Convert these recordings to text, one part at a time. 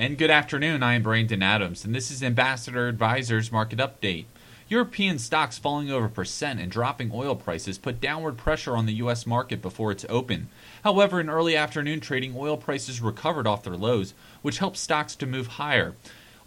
And good afternoon, I am Brandon Adams, and this is Ambassador Advisors Market Update. European stocks falling over percent and dropping oil prices put downward pressure on the U.S. market before its open. However, in early afternoon trading, oil prices recovered off their lows, which helped stocks to move higher.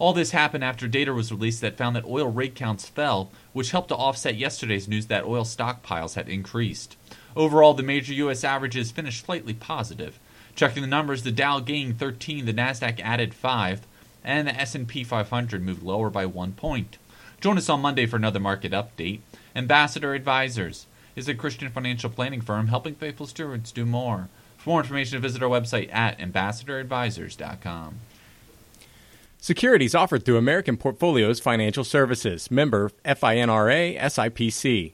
All this happened after data was released that found that oil rig counts fell, which helped to offset yesterday's news that oil stockpiles had increased. Overall, the major U.S. averages finished slightly positive. Checking the numbers, the Dow gained 13, the Nasdaq added 5, and the S&P 500 moved lower by 1 point. Join us on Monday for another market update. Ambassador Advisors is a Christian financial planning firm helping faithful stewards do more. For more information, visit our website at ambassadoradvisors.com. Securities offered through American Portfolios Financial Services, member FINRA SIPC.